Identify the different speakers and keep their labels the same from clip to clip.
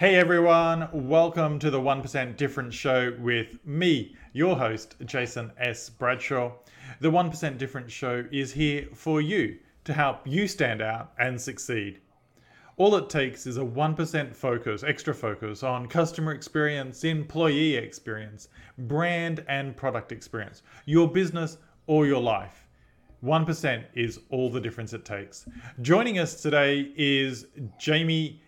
Speaker 1: Hey everyone, welcome to the 1% Difference Show with me, your host, Jason S. Bradshaw. The 1% Difference Show is here for you to help you stand out and succeed. All it takes is a 1% focus, extra focus on customer experience, employee experience, brand and product experience, your business or your life. 1% is all the difference it takes. Joining us today is Jamie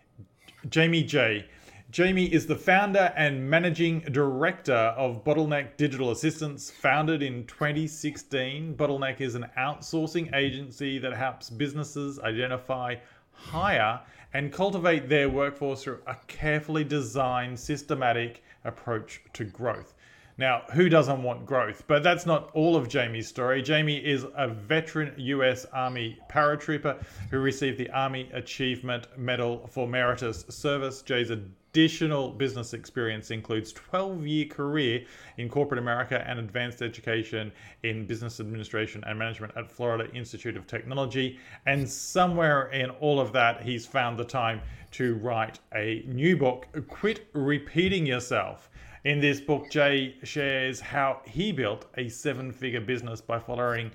Speaker 1: Jamie Jay. Jamie is the founder and managing director of Bottleneck Digital Assistance. founded in 2016. Bottleneck is an outsourcing agency that helps businesses identify, hire, and cultivate their workforce through a carefully designed, systematic approach to growth. Now, who doesn't want growth? But that's not all of Jamie's story. Jamie is a veteran US Army paratrooper who received the Army Achievement Medal for Meritorious Service. Jay's additional business experience includes 12-year career in corporate America and advanced education in business administration and management at Florida Institute of Technology. And somewhere in all of that, he's found the time to write a new book, Quit Repeating Yourself. In this book, Jay shares how he built a seven figure business by following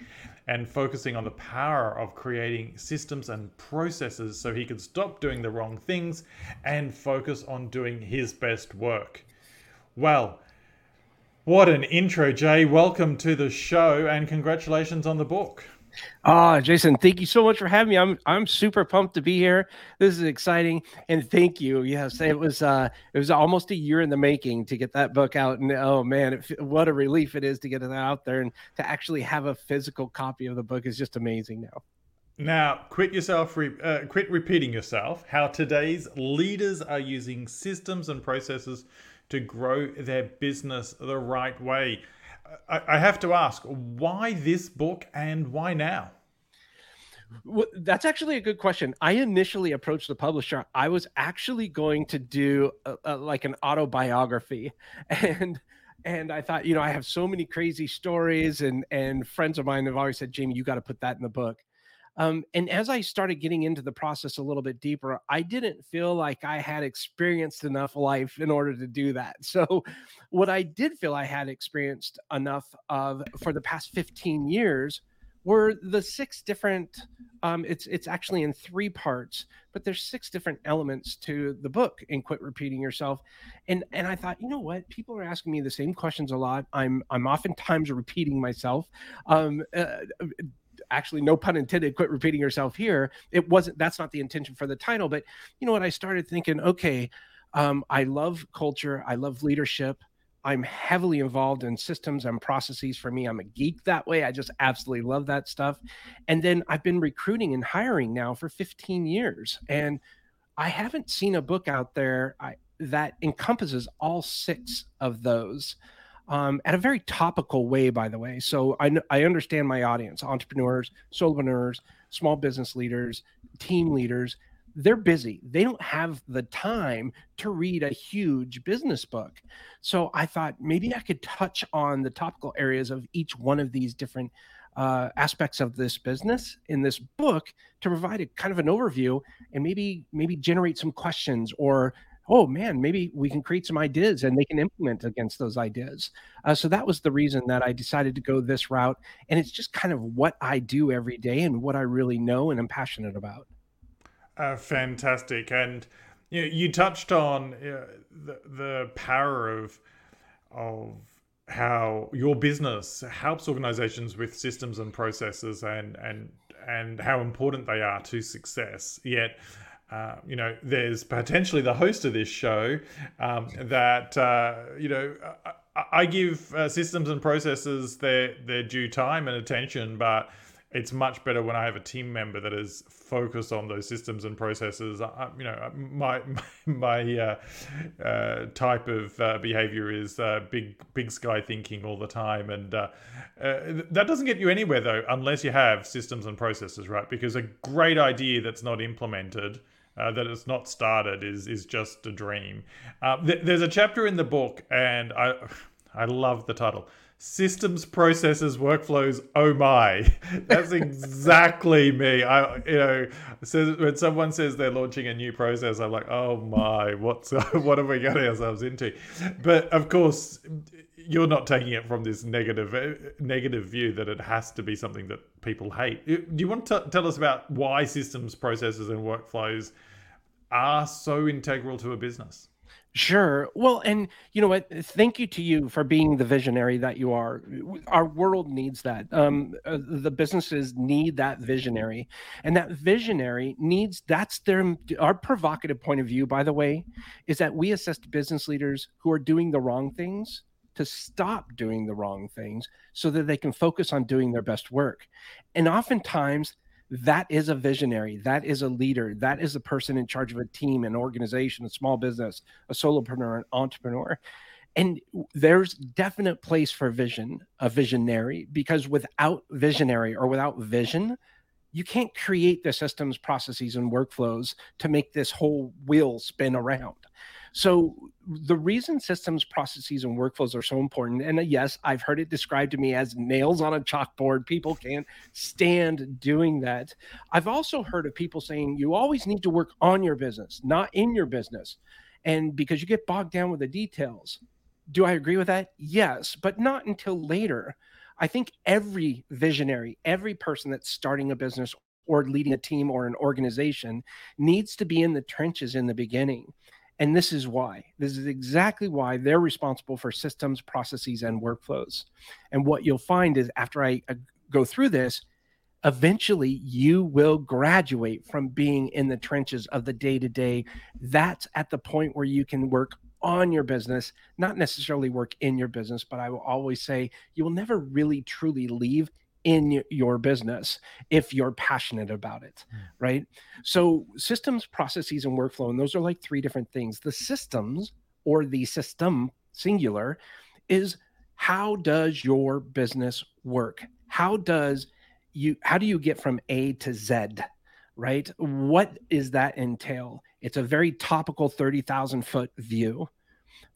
Speaker 1: and focusing on the power of creating systems and processes so he could stop doing the wrong things and focus on doing his best work. Well, what an intro, Jay. Welcome to the show and congratulations on the book.
Speaker 2: Ah, Jason, thank you so much for having me. I'm I'm super pumped to be here. This is exciting, and thank you. Yes, it was uh it was almost a year in the making to get that book out, and oh man, it, what a relief it is to get it out there and to actually have a physical copy of the book is just amazing now.
Speaker 1: Now, quit yourself, uh, quit repeating yourself. How today's leaders are using systems and processes to grow their business the right way. I, have to ask, why this book and why now?
Speaker 2: Well, that's actually a good question. I initially approached the publisher. I was actually going to do a, a, like an autobiography, and and I thought, you know, I have so many crazy stories, and and friends of mine have always said, Jamie, you got to put that in the book. Um, and as I started getting into the process a little bit deeper, I didn't feel like I had experienced enough life in order to do that. So, what I did feel I had experienced enough of for the past 15 years were the six different um, it's it's actually in three parts but there's six different elements to the book and quit repeating yourself. And and i thought you know what? People are asking me the same questions a lot. I'm i'm oftentimes repeating myself. Um, uh, actually no pun intended quit repeating yourself here. It wasn't that's not the intention for the title but you know what i started thinking okay um, i love culture i love leadership i'm heavily involved in systems and processes for me i'm a geek that way i just absolutely love that stuff. And then i've been recruiting and hiring now for 15 years and i haven't seen a book out there I, that encompasses all six of those um, at a very topical way, by the way. So I, I understand my audience entrepreneurs, solopreneurs, small business leaders, team leaders. They're busy. They don't have the time to read a huge business book. So I thought maybe I could touch on the topical areas of each one of these different uh, aspects of this business in this book to provide a kind of an overview and maybe maybe generate some questions or oh man, maybe we can create some ideas and they can implement against those ideas. Uh, so that was the reason that I decided to go this route. And it's just kind of what I do every day and what I really know and I'm passionate about.
Speaker 1: Uh, fantastic. And you, know, you touched on uh, the, the power of, of how your business helps organizations with systems and processes and, and, and how important they are to success. Yet, uh, you know, there's potentially the host of this show um, that uh, you know. I, I give uh, systems and processes their their due time and attention, but it's much better when I have a team member that is focused on those systems and processes. I, you know, my my uh, uh, type of behavior is big big sky thinking all the time, and that doesn't get you anywhere though unless you have systems and processes, right? Because a great idea that's not implemented uh, that it's not started is is just a dream. Uh, th- there's a chapter in the book, and I I love the title. systems, processes, workflows. Oh my, that's exactly me. I, you know, so when someone says they're launching a new process, I'm like, oh my, what's what have we got ourselves into? But of course, you're not taking it from this negative uh, negative view that it has to be something that people hate. Do you want to tell us about why systems, processes, and workflows are so integral to a business?
Speaker 2: Sure. Well, and you know what? Thank you to you for being the visionary that you are. Our world needs that. Um, uh, the businesses need that visionary, and that visionary needs. That's their our provocative point of view. By the way, is that we assist business leaders who are doing the wrong things to stop doing the wrong things, so that they can focus on doing their best work. And oftentimes, that is a visionary that is a leader that is a person in charge of a team an organization a small business a solopreneur an entrepreneur. And there's definite place for vision a visionary because without visionary or without vision you can't create the systems processes and workflows to make this whole wheel spin around so the reason systems, processes, and workflows are so important, and uh, yes, I've heard it described to me as nails on a chalkboard. People can't stand doing that. I've also heard of people saying you always need to work on your business, not in your business. And because you get bogged down with the details. Do I agree with that? Yes, but not until later. I think every visionary, every person that's starting a business or leading a team or an organization needs to be in the trenches in the beginning and this is why. This is exactly why they're responsible for systems, processes, and workflows. And what you'll find is after I uh, go through this, eventually you will graduate from being in the trenches of the day to day. That's at the point where you can work on your business, not necessarily work in your business, but I will always say you will never really truly leave in your business if you're passionate about it, mm. right? So, systems, processes, and workflow, and those are like three different things. The systems or the system singular is how does your business work? How does you how do you get from A to Z? Right? What is that entail? It's a very topical 30,000 foot view.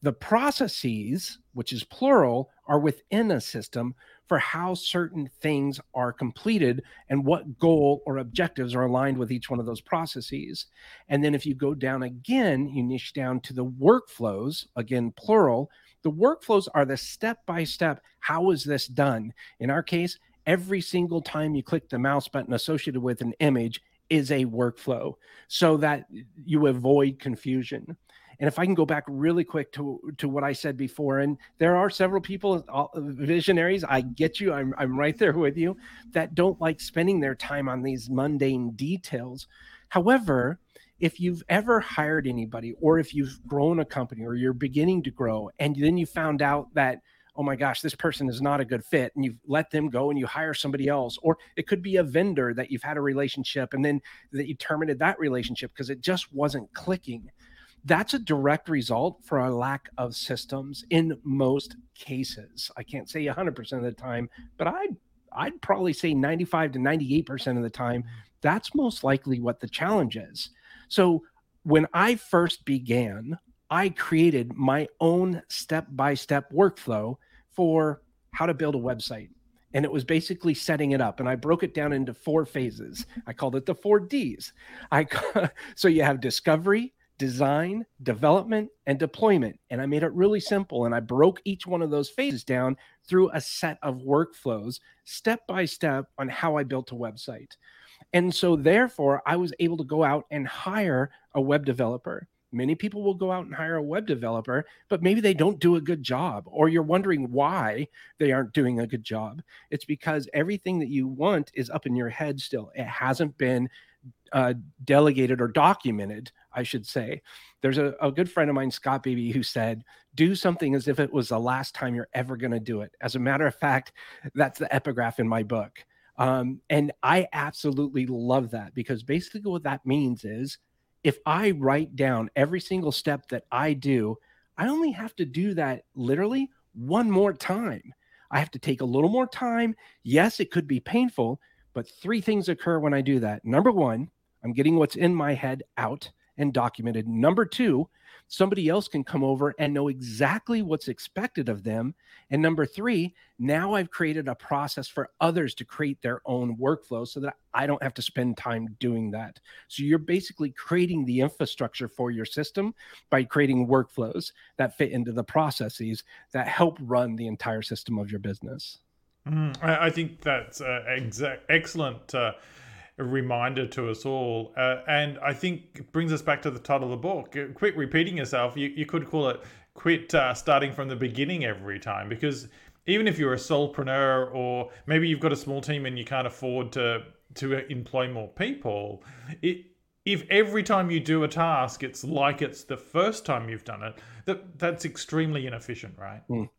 Speaker 2: The processes, which is plural, are within a system for how certain things are completed and what goal or objectives are aligned with each one of those processes. And then if you go down again, you niche down to the workflows, again, plural. The workflows are the step by step. How is this done? In our case, every single time you click the mouse button associated with an image is a workflow so that you avoid confusion. And if I can go back really quick to to what I said before, and there are several people, visionaries, I get you, I'm I'm right there with you, that don't like spending their time on these mundane details. However, if you've ever hired anybody, or if you've grown a company, or you're beginning to grow, and then you found out that oh my gosh, this person is not a good fit, and you let them go and you hire somebody else. Or it could be a vendor that you've had a relationship and then that you terminated that relationship because it just wasn't clicking. That's a direct result for a lack of systems in most cases. I can't say 100% of the time, but I'd I'd probably say 95 to 98% of the time mm. that's most likely what the challenge is. So when I first began, I created my own step-by-step workflow for how to build a website and it was basically setting it up and i broke it down into four phases i called it the four d's i so you have discovery design, development, and deployment. And I made it really simple. And I broke each one of those phases down through a set of workflows, step by step, on how I built a website. And so, therefore, I was able to go out and hire a web developer. Many people will go out and hire a web developer, but maybe they don't do a good job, or you're wondering why they aren't doing a good job. It's because everything that you want is up in your head still. It hasn't been uh, delegated or documented, I should say. There's a, a good friend of mine, Scott Beebe, who said, Do something as if it was the last time you're ever going to do it. As a matter of fact, that's the epigraph in my book. Um, and I absolutely love that because basically what that means is if I write down every single step that I do, I only have to do that literally one more time. I have to take a little more time. Yes, it could be painful, but three things occur when I do that. Number one, I'm getting what's in my head out and documented. Number two, somebody else can come over and know exactly what's expected of them. And number three, now I've created a process for others to create their own workflow so that I don't have to spend time doing that. So you're basically creating the infrastructure for your system by creating workflows that fit into the processes that help run the entire system of your business.
Speaker 1: Mm, I, I, think that's uh, exa- excellent. Uh, a reminder to us all. Uh, and I think brings us back to the title of the book. Uh, quit repeating yourself. You, you could call it quit uh, starting from the beginning every time because even if you're a solopreneur or maybe you've got a small team and you can't afford to to employ more people, it, if every time you do a task it's like it's the first time you've done it, that that's extremely inefficient, right?
Speaker 2: Mm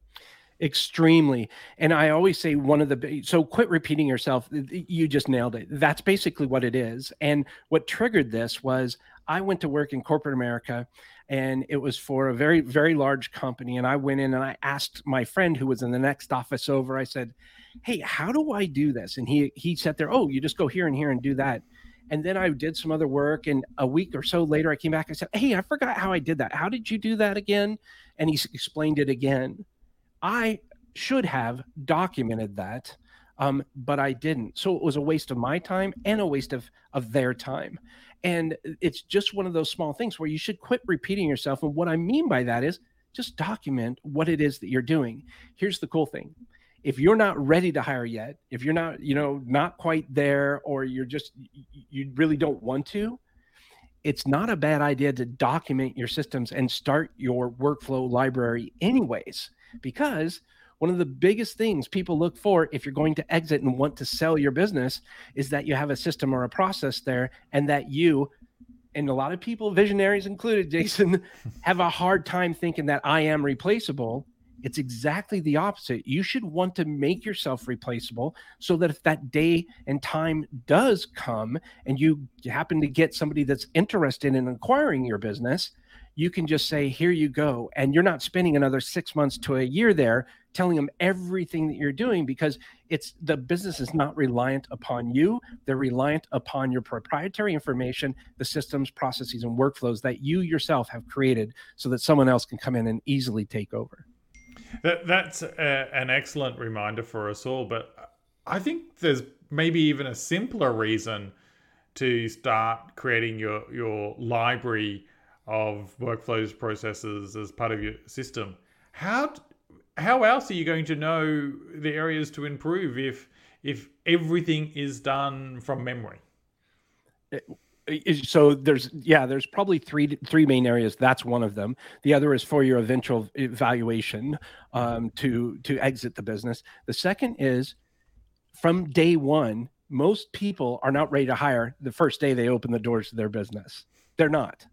Speaker 2: extremely and i always say one of the so quit repeating yourself you just nailed it that's basically what it is and what triggered this was i went to work in corporate america and it was for a very very large company and i went in and i asked my friend who was in the next office over i said hey how do i do this and he he sat there oh you just go here and here and do that and then I did some other work. And a week or so later, I came back. and said, Hey, I forgot how I did that. How did you do that again? And he explained it again. I should have documented that, um, but I didn't. So it was a waste of my time and a waste of of their time. And it's just one of those small things where you should quit repeating yourself. And what I mean by that is just document what it is that you're doing. Here's the cool thing. If you're not ready to hire yet, if you're not, you know, not quite there, or you're just, you really don't want to, it's not a bad idea to document your systems and start your workflow library anyways because one of the biggest things people look for if you're going to exit and want to sell your business is that you have a system or a process there and that you and a lot of people visionaries included jason have a hard time thinking that i am replaceable. It's exactly the opposite. You should want to make yourself replaceable so that if that day and time does come and you happen to get somebody that's interested in acquiring your business you can just say, here you go. And you're not spending another six months to a year there telling them everything that you're doing because it's the business is not reliant upon you. They're reliant upon your proprietary information, the systems, processes, and workflows that you yourself have created so that someone else can come in and easily take over.
Speaker 1: That, that's a, an excellent reminder for us all. But I think there's maybe even a simpler reason to start creating your, your library of workflows processes as part of your system. How how else are you going to know the areas to improve if if everything is done from memory?
Speaker 2: So there's yeah there's probably three three main areas. That's one of them. The other is for your eventual evaluation um, to to exit the business. The second is from day one most people are not ready to hire the first day they open the doors to their business. They're not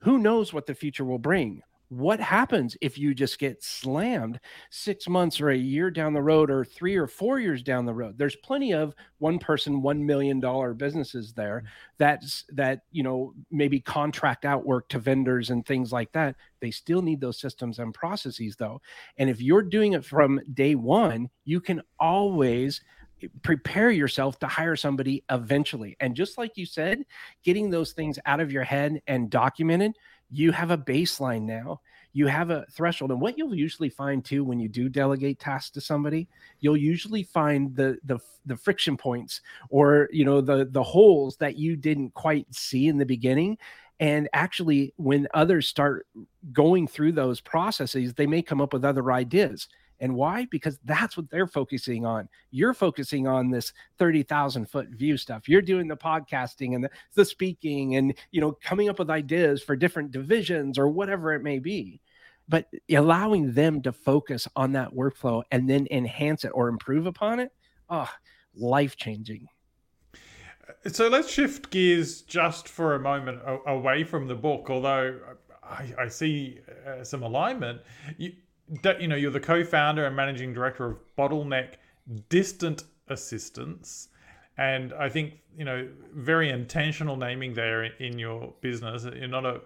Speaker 2: who knows what the future will bring? What happens if you just get slammed six months or a year down the road or three or four years down the road? There's plenty of one person, $1 million businesses there mm-hmm. that's that, you know, maybe contract out work to vendors and things like that. They still need those systems and processes though. And if you're doing it from day one, you can always prepare yourself to hire somebody eventually. And just like you said, getting those things out of your head and documented, you have a baseline now. You have a threshold. And what you'll usually find too when you do delegate tasks to somebody, you'll usually find the the the friction points or you know the the holes that you didn't quite see in the beginning. And actually, when others start going through those processes, they may come up with other ideas and why? Because that's what they're focusing on. You're focusing on this 30,000 foot view stuff. You're doing the podcasting and the, the speaking and, you know, coming up with ideas for different divisions or whatever it may be. But allowing them to focus on that workflow and then enhance it or improve upon it, oh, life changing.
Speaker 1: So let's shift gears just for a moment away from the book, although I, I see uh, some alignment. You, you know you're the co-founder and managing director of Bottleneck Distant Assistants, and I think you know very intentional naming there in your business. You're not a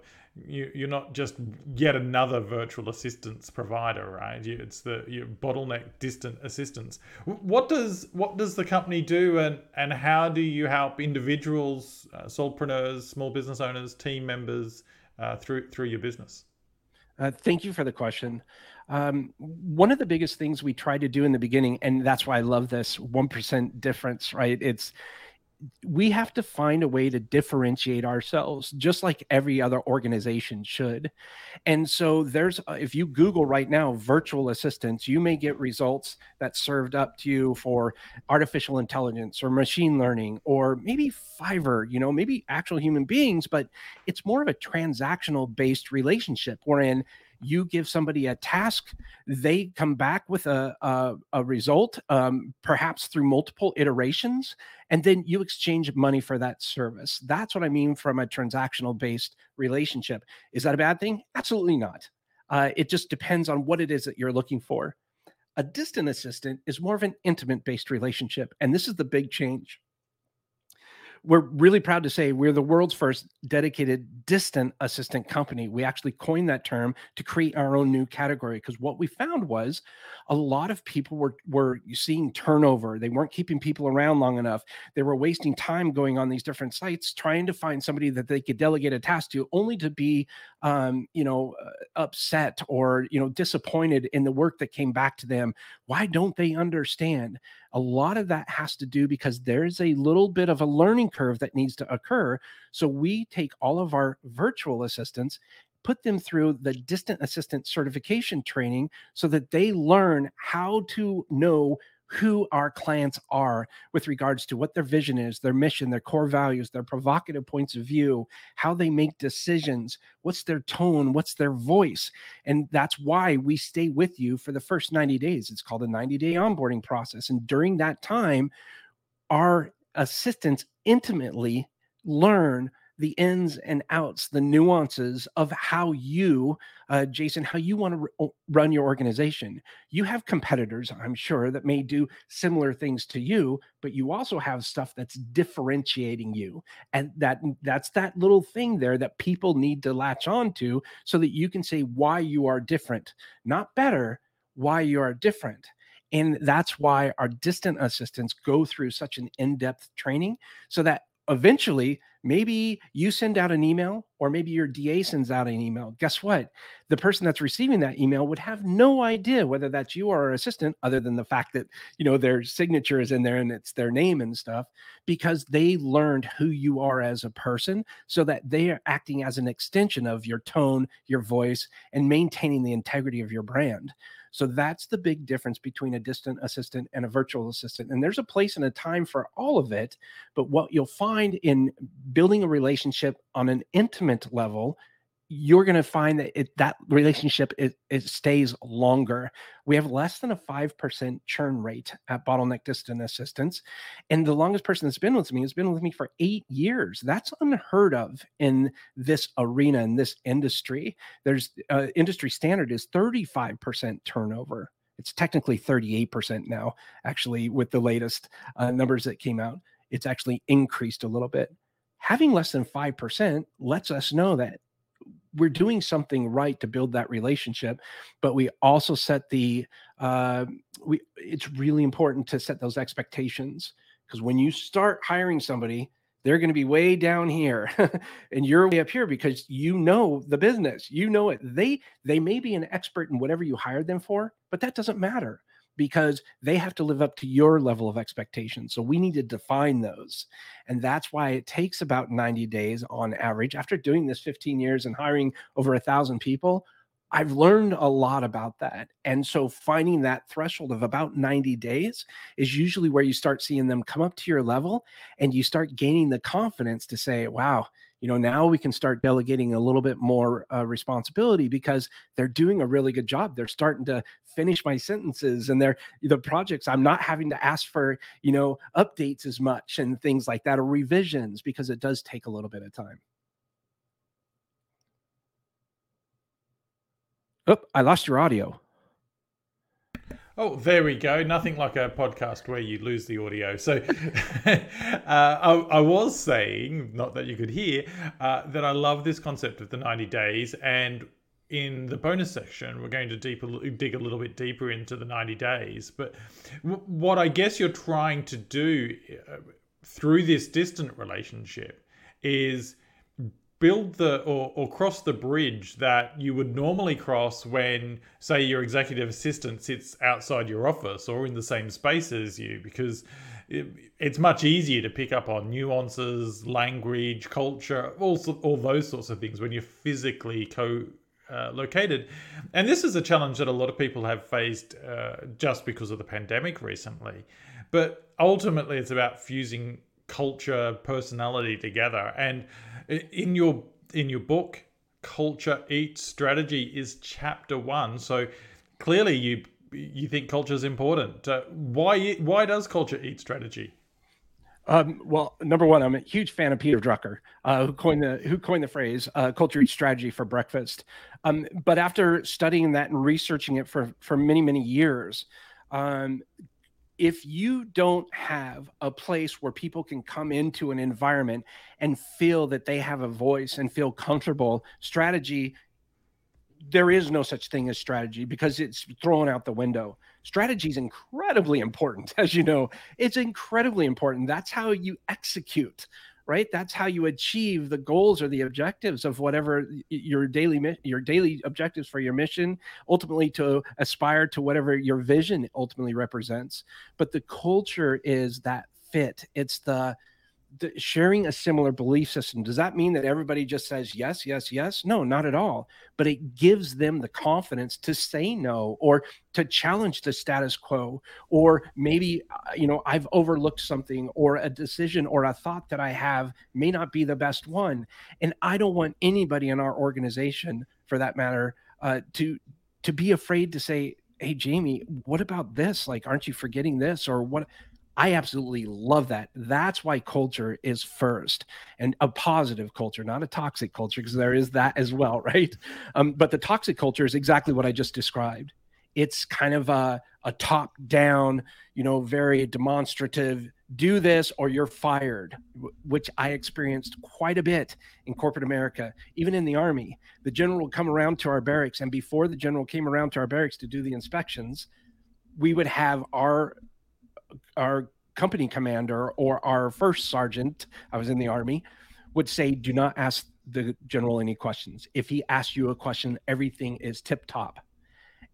Speaker 1: you, you're not just yet another virtual assistance provider, right? It's the your bottleneck distant assistance. What does what does the company do, and and how do you help individuals, uh, solopreneurs, small business owners, team members uh, through through your business?
Speaker 2: Uh, thank you for the question. Um, one of the biggest things we try to do in the beginning, and that's why I love this one percent difference, right? It's we have to find a way to differentiate ourselves just like every other organization should and so there's uh, if you google right now virtual assistants you may get results that served up to you for artificial intelligence or machine learning or maybe fiverr you know maybe actual human beings but it's more of a transactional based relationship wherein you give somebody a task they come back with a, a, a result um, perhaps through multiple iterations and then you exchange money for that service. That's what i mean from a transactional based relationship. Is that a bad thing? Absolutely not. Uh, it just depends on what it is that you're looking for. A distant assistant is more of an intimate based relationship and this is the big change we're really proud to say we're the world's first dedicated distant assistant company. We actually coined that term to create our own new category because what we found was a lot of people were were seeing turnover. They weren't keeping people around long enough. They were wasting time going on these different sites trying to find somebody that they could delegate a task to, only to be, um, you know, uh, upset or you know disappointed in the work that came back to them. Why don't they understand? A lot of that has to do because there's a little bit of a learning curve that needs to occur. So we take all of our virtual assistants put them through the distant assistant certification training so that they learn how to know who our clients are with regards to what their vision is, their mission, their core values, their provocative points of view, how they make decisions, what's their tone, what's their voice. And that's why we stay with you for the first 90 days. It's called a 90 day onboarding process. And during that time, our assistants intimately learn the ins and outs, the nuances of how you, uh, Jason, how you want to run your organization. You have competitors, I'm sure, that may do similar things to you, but you also have stuff that's differentiating you, and that that's that little thing there that people need to latch on to, so that you can say why you are different, not better, why you are different. And that's why our distant assistants go through such an in depth training so that eventually maybe you send out an email or maybe your DA sends out an email. Guess what? The person that's receiving that email would have no idea whether that's you or an assistant other than the fact that, you know, their signature is in there and it's their name and stuff because they learned who you are as a person so that they are acting as an extension of your tone, your voice and maintaining the integrity of your brand. So that's the big difference between a distant assistant and a virtual assistant. And there's a place and a time for all of it. But what you'll find in building a relationship on an intimate level you're going to find that it, that relationship it, it stays longer. We have less than a 5% churn rate at Bottleneck Distant assistants. And the longest person that's been with me has been with me for eight years. That's unheard of in this arena, in this industry. There's uh, industry standard is 35% turnover. It's technically 38% now, actually, with the latest uh, numbers that came out. It's actually increased a little bit having less than 5% lets us know that we're doing something right to build that relationship but we also set the uh, we it's really important to set those expectations because when you start hiring somebody they're going to be way down here and you're way up here because you know the business you know it. They they may be an expert in whatever you hired them for but that doesn't matter because they have to live up to your level of expectation. So we need to define those. And that's why it takes about 90 days on average. After doing this 15 years and hiring over a thousand people, I've learned a lot about that. And so finding that threshold of about 90 days is usually where you start seeing them come up to your level and you start gaining the confidence to say, wow, you know now we can start delegating a little bit more uh, responsibility because they're doing a really good job. They're starting to finish my sentences and they're the projects i'm not having to ask for you know updates as much and things like that or revisions because it does take a little bit of time. Oh i lost your audio
Speaker 1: Oh, there we go. Nothing like a podcast where you lose the audio. So uh, I, I, was saying, not that you could hear, uh, that I love this concept of the 90 days. And in the bonus section, we're going to deeper, dig a little bit deeper into the 90 days. But what I guess you're trying to do uh, through this distant relationship is build the or, or cross the bridge that you would normally cross when say your executive assistant sits outside your office or in the same space as you because it, it's much easier to pick up on nuances language culture all, all those sorts of things when you're physically co uh, located. And this is a challenge that a lot of people have faced uh, just because of the pandemic recently. But ultimately, it's about fusing culture, personality together. And in your in your book, culture eats strategy is chapter one. So clearly, you you think culture is important. Uh, why why does culture eat strategy?
Speaker 2: Um, well, number one, I'm a huge fan of Peter Drucker, uh, who coined the who coined the phrase uh, "culture eats strategy" for breakfast. Um, but after studying that and researching it for for many many years, um, if you don't have a place where people can come into an environment and feel that they have a voice and feel comfortable, strategy, there is no such thing as strategy because it's thrown out the window. Strategy is incredibly important, as you know. It's incredibly important. That's how you execute right? That's how you achieve the goals or the objectives of whatever your daily your daily objectives for your mission ultimately to aspire to whatever your vision ultimately represents. But the culture is that fit. It's the the, sharing a similar belief system does that mean that everybody just says yes yes yes no not at all. But it gives them the confidence to say no or to challenge the status quo or maybe uh, you know i've overlooked something or a decision or a thought that i have may not be the best one. And i don't want anybody in our organization for that matter uh, to to be afraid to say hey jamie what about this? Like aren't you forgetting this? or what I absolutely love that. That's why culture is first and a positive culture, not a toxic culture, because there is that as well, right? Um, but the toxic culture is exactly what I just described. It's kind of a, a top down, you know, very demonstrative do this or you're fired, which I experienced quite a bit in corporate America, even in the army. The general would come around to our barracks, and before the general came around to our barracks to do the inspections, we would have our our company commander or our first sergeant, I was in the army, would say, do not ask the general any questions. If he asks you a question, everything is tip top.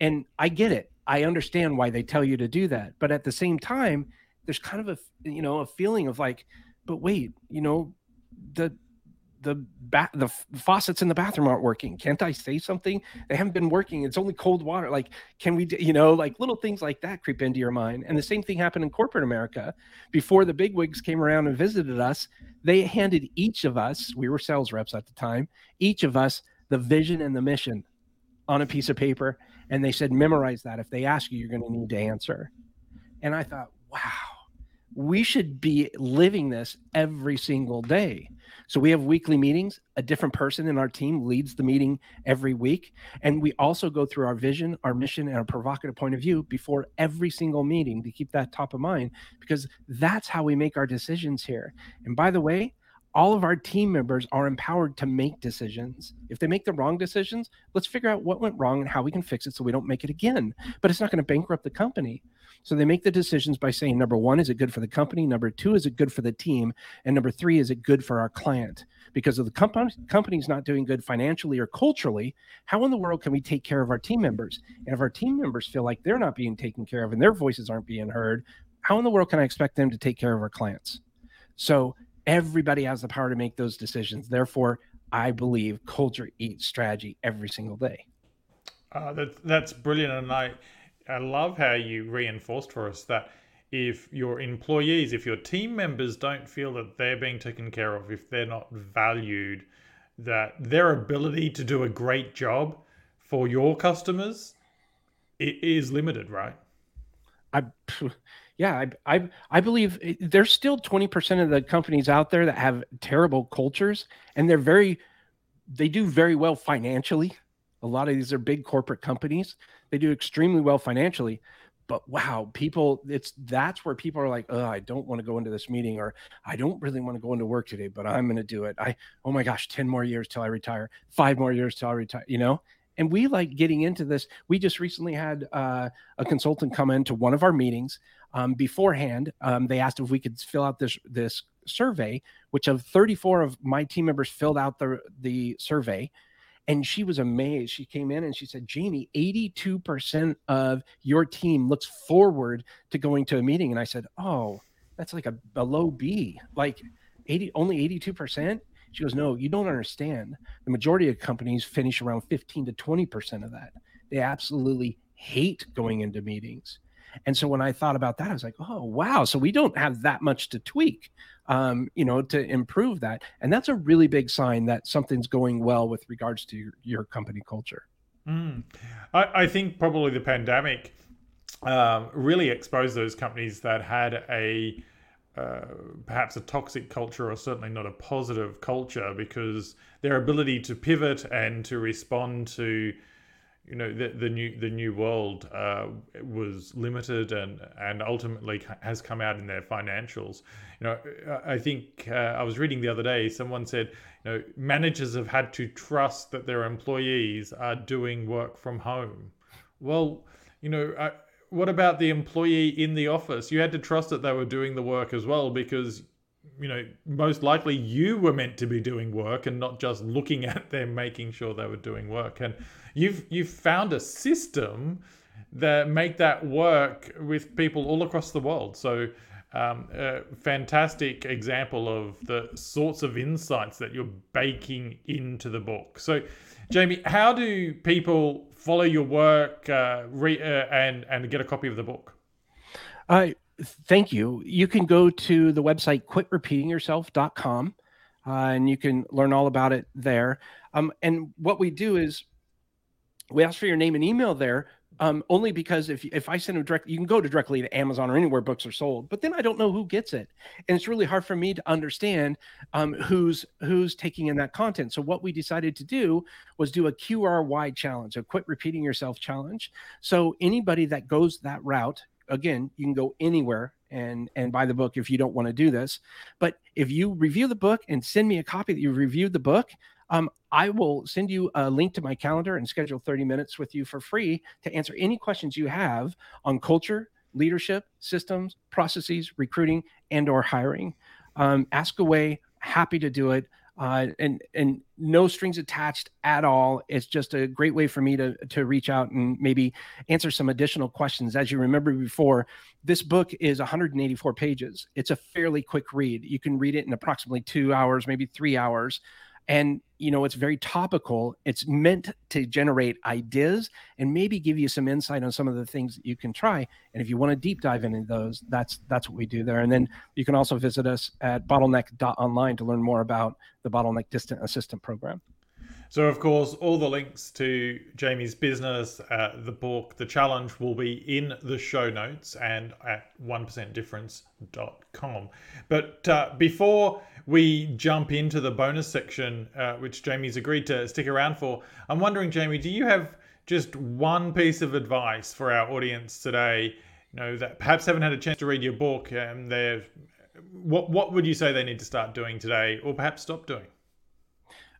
Speaker 2: And I get it. I understand why they tell you to do that. But at the same time, there's kind of a you know a feeling of like, but wait, you know, the the ba- the faucets in the bathroom aren't working. Can't I say something? They haven't been working. It's only cold water. Like, can we, you know, like little things like that creep into your mind. And the same thing happened in corporate America. Before the bigwigs came around and visited us, they handed each of us, we were sales reps at the time, each of us the vision and the mission on a piece of paper. And they said, memorize that. If they ask you, you're going to need to answer. And I thought, wow, we should be living this every single day so we have weekly meetings. A different person in our team leads the meeting every week. And we also go through our vision, our mission, and our provocative point of view before every single meeting to keep that top of mind because that's how we make our decisions here. And by the way, all of our team members are empowered to make decisions. If they make the wrong decisions, let's figure out what went wrong and how we can fix it so we don't make it again. But it's not going to bankrupt the company. So they make the decisions by saying, number one, is it good for the company? Number two, is it good for the team? And number three, is it good for our client? Because if the company company's not doing good financially or culturally, how in the world can we take care of our team members? And if our team members feel like they're not being taken care of and their voices aren't being heard, how in the world can I expect them to take care of our clients? So everybody has the power to make those decisions. Therefore, I believe culture eats strategy every single day.
Speaker 1: Uh, that, that's brilliant. And I, I love how you reinforced for us that if your employees, if your team members don't feel that they're being taken care of, if they're not valued, that their ability to do a great job for your customers it is limited, right?
Speaker 2: I, yeah, I, I, I believe there's still 20% of the companies out there that have terrible cultures and they're very, they do very well financially. A lot of these are big corporate companies they do extremely well financially. But wow, people, it's that's where people are like, oh, I don't want to go into this meeting, or I don't really want to go into work today, but I'm going to do it. I, oh my gosh, 10 more years till I retire, five more years till I retire, you know? and we like getting into this we just recently had uh, a consultant come into one of our meetings um, beforehand um, they asked if we could fill out this this survey, which of 34 of my team members filled out the the survey, and she was amazed. She came in and she said, "Jamie, 82% of your team looks forward to going to a meeting." And I said, "Oh, that's like a, a low B. Like 80 only 82%." She goes, "No, you don't understand. The majority of companies finish around 15 to 20% of that. They absolutely hate going into meetings." And so when I thought about that, I was like, oh, wow. So we don't have that much to tweak, um, you know, to improve that. And that's a really big sign that something's going well with regards to your, your company culture.
Speaker 1: Mm. I, I, think probably the pandemic um, really exposed those companies that had a uh, perhaps a toxic culture or certainly not a positive culture because their ability to pivot and to respond to you know the, the new the new world uh, was limited and and ultimately has come out in their financials. You know, I think uh, I was reading the other day. Someone said, you know, managers have had to trust that their employees are doing work from home. Well, you know. Uh, what about the employee in the office? You had to trust that they were doing the work as well because you know, most likely you were meant to be doing work and not just looking at them, making sure they were doing work. And you've you've found a system that make that work with people all across the world. So, um, a fantastic example of the sorts of insights that you're baking into the book. So, Jamie, how do people follow your work uh, re- uh, and and get a copy of the book?
Speaker 2: I thank you. You can go to the website quitrepeatingyourself.com uh, and you can learn all about it there. Um, and what we do is we ask for your name and email there um, only because if, if I send them directly, you can go to directly to Amazon or anywhere books are sold, but then I don't know who gets it. And it's really hard for me to understand um, who's who's taking in that content. So what we decided to do was do a QRY challenge, a quit repeating yourself challenge. So anybody that goes that route, again, you can go anywhere and and buy the book if you don't want to do this. But if you review the book and send me a copy that you reviewed the book, um, I will send you a link to my calendar and schedule 30 minutes with you for free to answer any questions you have on culture, leadership, systems, processes, recruiting, and or hiring. Um, ask away. Happy to do it uh, and and no strings attached at all. It's just a great way for me to to reach out and maybe answer some additional questions. As you remember before, this book is 184 pages. It's a fairly quick read. You can read it in approximately two hours, maybe three hours and you know it's very topical. It's meant to generate ideas and maybe give you some insight on some of the things that you can try. And if you want to deep dive into those that's that's what we do there. And then you can also visit us at bottleneck.online to learn more about the bottleneck distant assistant program
Speaker 1: so, of course, all the links to Jamie's business, uh, the book, the challenge will be in the show notes and at 1%difference.com. But uh, before we jump into the bonus section, uh, which Jamie's agreed to stick around for, I'm wondering, Jamie, do you have just one piece of advice for our audience today? You know, that perhaps haven't had a chance to read your book and they're what what would you say they need to start doing today or perhaps stop doing?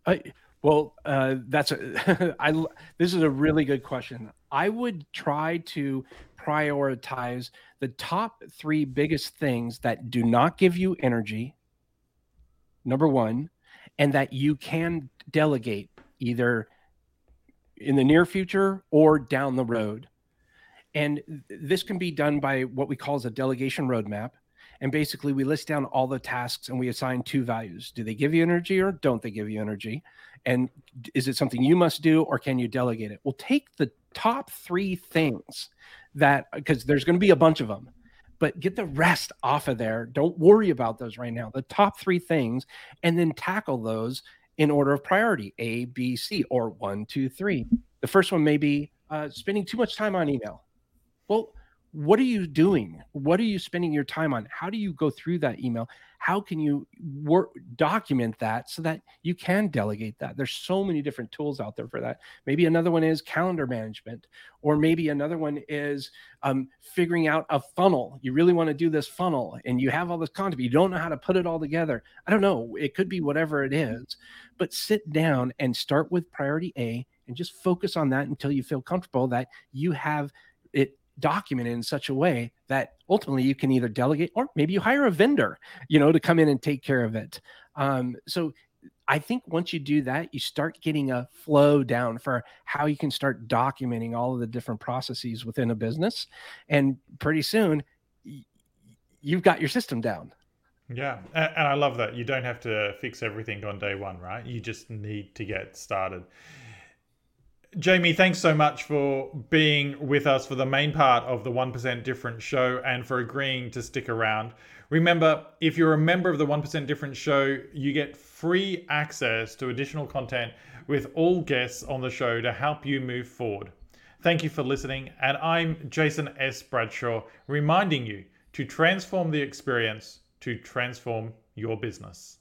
Speaker 2: I well, uh, that's a, I. This is a really good question. I would try to prioritize the top three biggest things that do not give you energy. Number one, and that you can delegate either in the near future or down the road. And this can be done by what we call as a delegation roadmap. And basically, we list down all the tasks and we assign two values. Do they give you energy or don't they give you energy? And is it something you must do or can you delegate it? We'll take the top three things that, because there's going to be a bunch of them, but get the rest off of there. Don't worry about those right now. The top three things, and then tackle those in order of priority A, B, C, or one, two, three. The first one may be uh, spending too much time on email. Well, what are you doing? What are you spending your time on? How do you go through that email? How can you work document that so that you can delegate that? There's so many different tools out there for that. Maybe another one is calendar management or maybe another one is um, figuring out a funnel. You really want to do this funnel and you have all this content but you don't know how to put it all together. I don't know. It could be whatever it is but sit down and start with priority a and just focus on that until you feel comfortable that you have documented in such a way that ultimately you can either delegate or maybe you hire a vendor, you know, to come in and take care of it. Um, so I think once you do that, you start getting a flow down for how you can start documenting all of the different processes within a business. And pretty soon, you've got your system down.
Speaker 1: Yeah. And I love that. You don't have to fix everything on day one, right? You just need to get started. Jamie, thanks so much for being with us for the main part of the 1% Different show and for agreeing to stick around. Remember, if you're a member of the 1% Different show, you get free access to additional content with all guests on the show to help you move forward. Thank you for listening, and I'm Jason S. Bradshaw, reminding you to transform the experience to transform your business.